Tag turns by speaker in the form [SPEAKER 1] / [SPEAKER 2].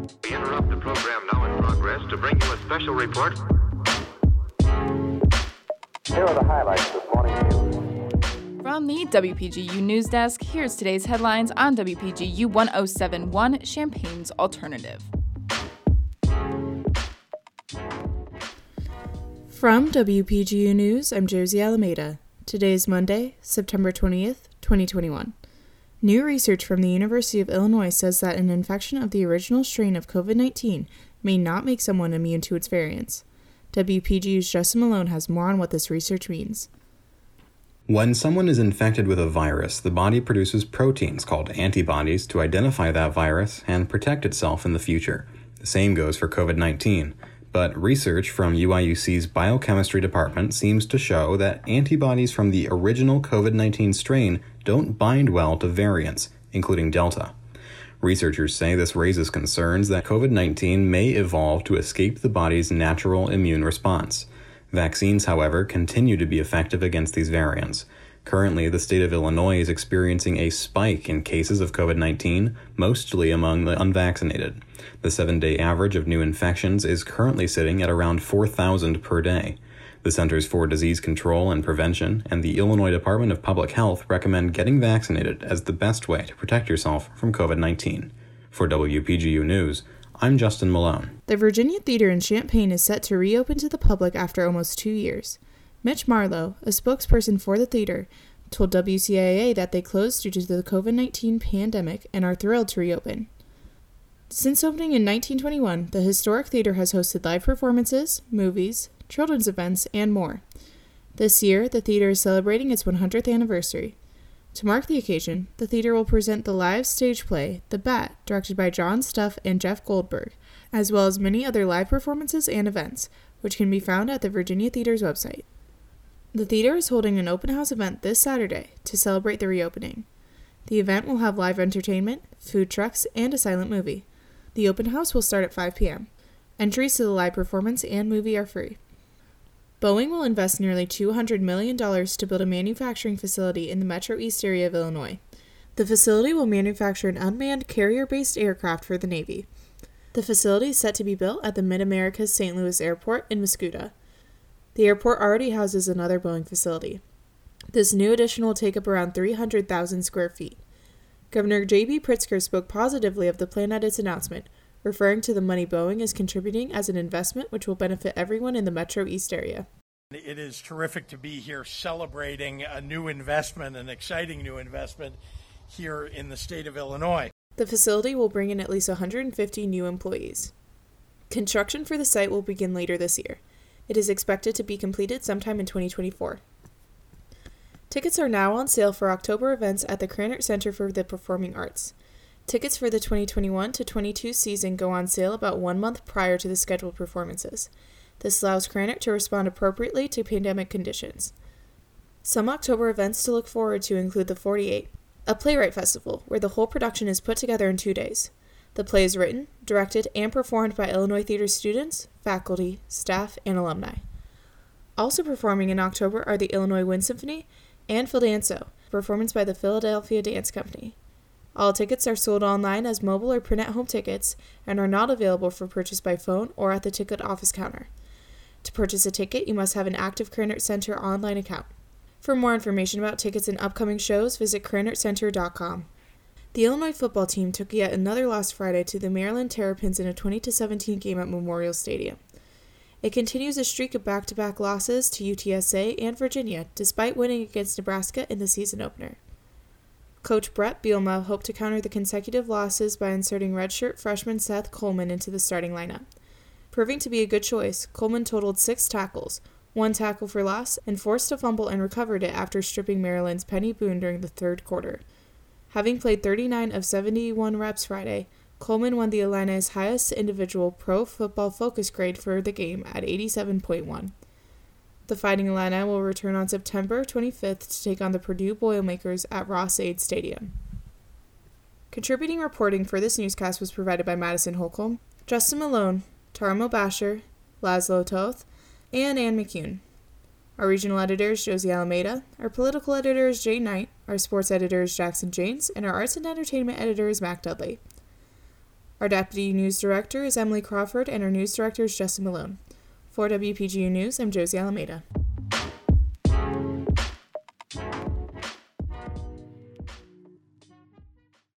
[SPEAKER 1] We interrupt the program now in progress to bring you a special report.
[SPEAKER 2] Here are the highlights this morning's news.
[SPEAKER 3] From the WPGU News Desk, here's today's headlines on WPGU 1071 Champaign's Alternative.
[SPEAKER 4] From WPGU News, I'm Josie Alameda. Today is Monday, September 20th, 2021. New research from the University of Illinois says that an infection of the original strain of COVID 19 may not make someone immune to its variants. WPGU's Justin Malone has more on what this research means.
[SPEAKER 5] When someone is infected with a virus, the body produces proteins called antibodies to identify that virus and protect itself in the future. The same goes for COVID 19. But research from UIUC's biochemistry department seems to show that antibodies from the original COVID 19 strain don't bind well to variants, including Delta. Researchers say this raises concerns that COVID 19 may evolve to escape the body's natural immune response. Vaccines, however, continue to be effective against these variants. Currently, the state of Illinois is experiencing a spike in cases of COVID 19, mostly among the unvaccinated. The seven day average of new infections is currently sitting at around 4,000 per day. The Centers for Disease Control and Prevention and the Illinois Department of Public Health recommend getting vaccinated as the best way to protect yourself from COVID 19. For WPGU News, I'm Justin Malone.
[SPEAKER 4] The Virginia Theater in Champaign is set to reopen to the public after almost two years. Mitch Marlowe, a spokesperson for the theater, told WCIA that they closed due to the COVID 19 pandemic and are thrilled to reopen. Since opening in 1921, the historic theater has hosted live performances, movies, children's events, and more. This year, the theater is celebrating its 100th anniversary. To mark the occasion, the theater will present the live stage play, The Bat, directed by John Stuff and Jeff Goldberg, as well as many other live performances and events, which can be found at the Virginia Theater's website. The theater is holding an open house event this Saturday to celebrate the reopening. The event will have live entertainment, food trucks, and a silent movie. The open house will start at 5 p.m. Entries to the live performance and movie are free. Boeing will invest nearly $200 million to build a manufacturing facility in the Metro East area of Illinois. The facility will manufacture an unmanned carrier based aircraft for the Navy. The facility is set to be built at the Mid America's St. Louis Airport in Mascoutah. The airport already houses another Boeing facility. This new addition will take up around 300,000 square feet. Governor J.B. Pritzker spoke positively of the plan at its announcement, referring to the money Boeing is contributing as an investment which will benefit everyone in the Metro East area.
[SPEAKER 6] It is terrific to be here celebrating a new investment, an exciting new investment here in the state of Illinois.
[SPEAKER 4] The facility will bring in at least 150 new employees. Construction for the site will begin later this year. It is expected to be completed sometime in 2024. Tickets are now on sale for October events at the Krannert Center for the Performing Arts. Tickets for the 2021 to 22 season go on sale about one month prior to the scheduled performances. This allows Krannert to respond appropriately to pandemic conditions. Some October events to look forward to include the 48, a playwright festival where the whole production is put together in two days. The play is written, directed, and performed by Illinois Theater students, faculty, staff, and alumni. Also performing in October are the Illinois Wind Symphony and Philadanco, performance by the Philadelphia Dance Company. All tickets are sold online as mobile or print at home tickets and are not available for purchase by phone or at the ticket office counter. To purchase a ticket, you must have an active Krannert Center online account. For more information about tickets and upcoming shows, visit KrannertCenter.com. The Illinois football team took yet another loss Friday to the Maryland Terrapins in a 20 17 game at Memorial Stadium. It continues a streak of back to back losses to UTSA and Virginia, despite winning against Nebraska in the season opener. Coach Brett Bielema hoped to counter the consecutive losses by inserting redshirt freshman Seth Coleman into the starting lineup. Proving to be a good choice, Coleman totaled six tackles, one tackle for loss, and forced a fumble and recovered it after stripping Maryland's Peny Boone during the third quarter. Having played 39 of 71 reps Friday, Coleman won the Illini's highest individual pro football focus grade for the game at 87.1. The Fighting Illini will return on September 25th to take on the Purdue Boilermakers at Ross-Ade Stadium. Contributing reporting for this newscast was provided by Madison Holcomb, Justin Malone, Tarmo Basher, Laszlo Toth, and Ann McCune. Our regional editor is Josie Alameda. Our political editor is Jay Knight. Our sports editor is Jackson James. And our arts and entertainment editor is Mac Dudley. Our deputy news director is Emily Crawford, and our news director is Justin Malone. For WPGU News, I'm Josie Alameda.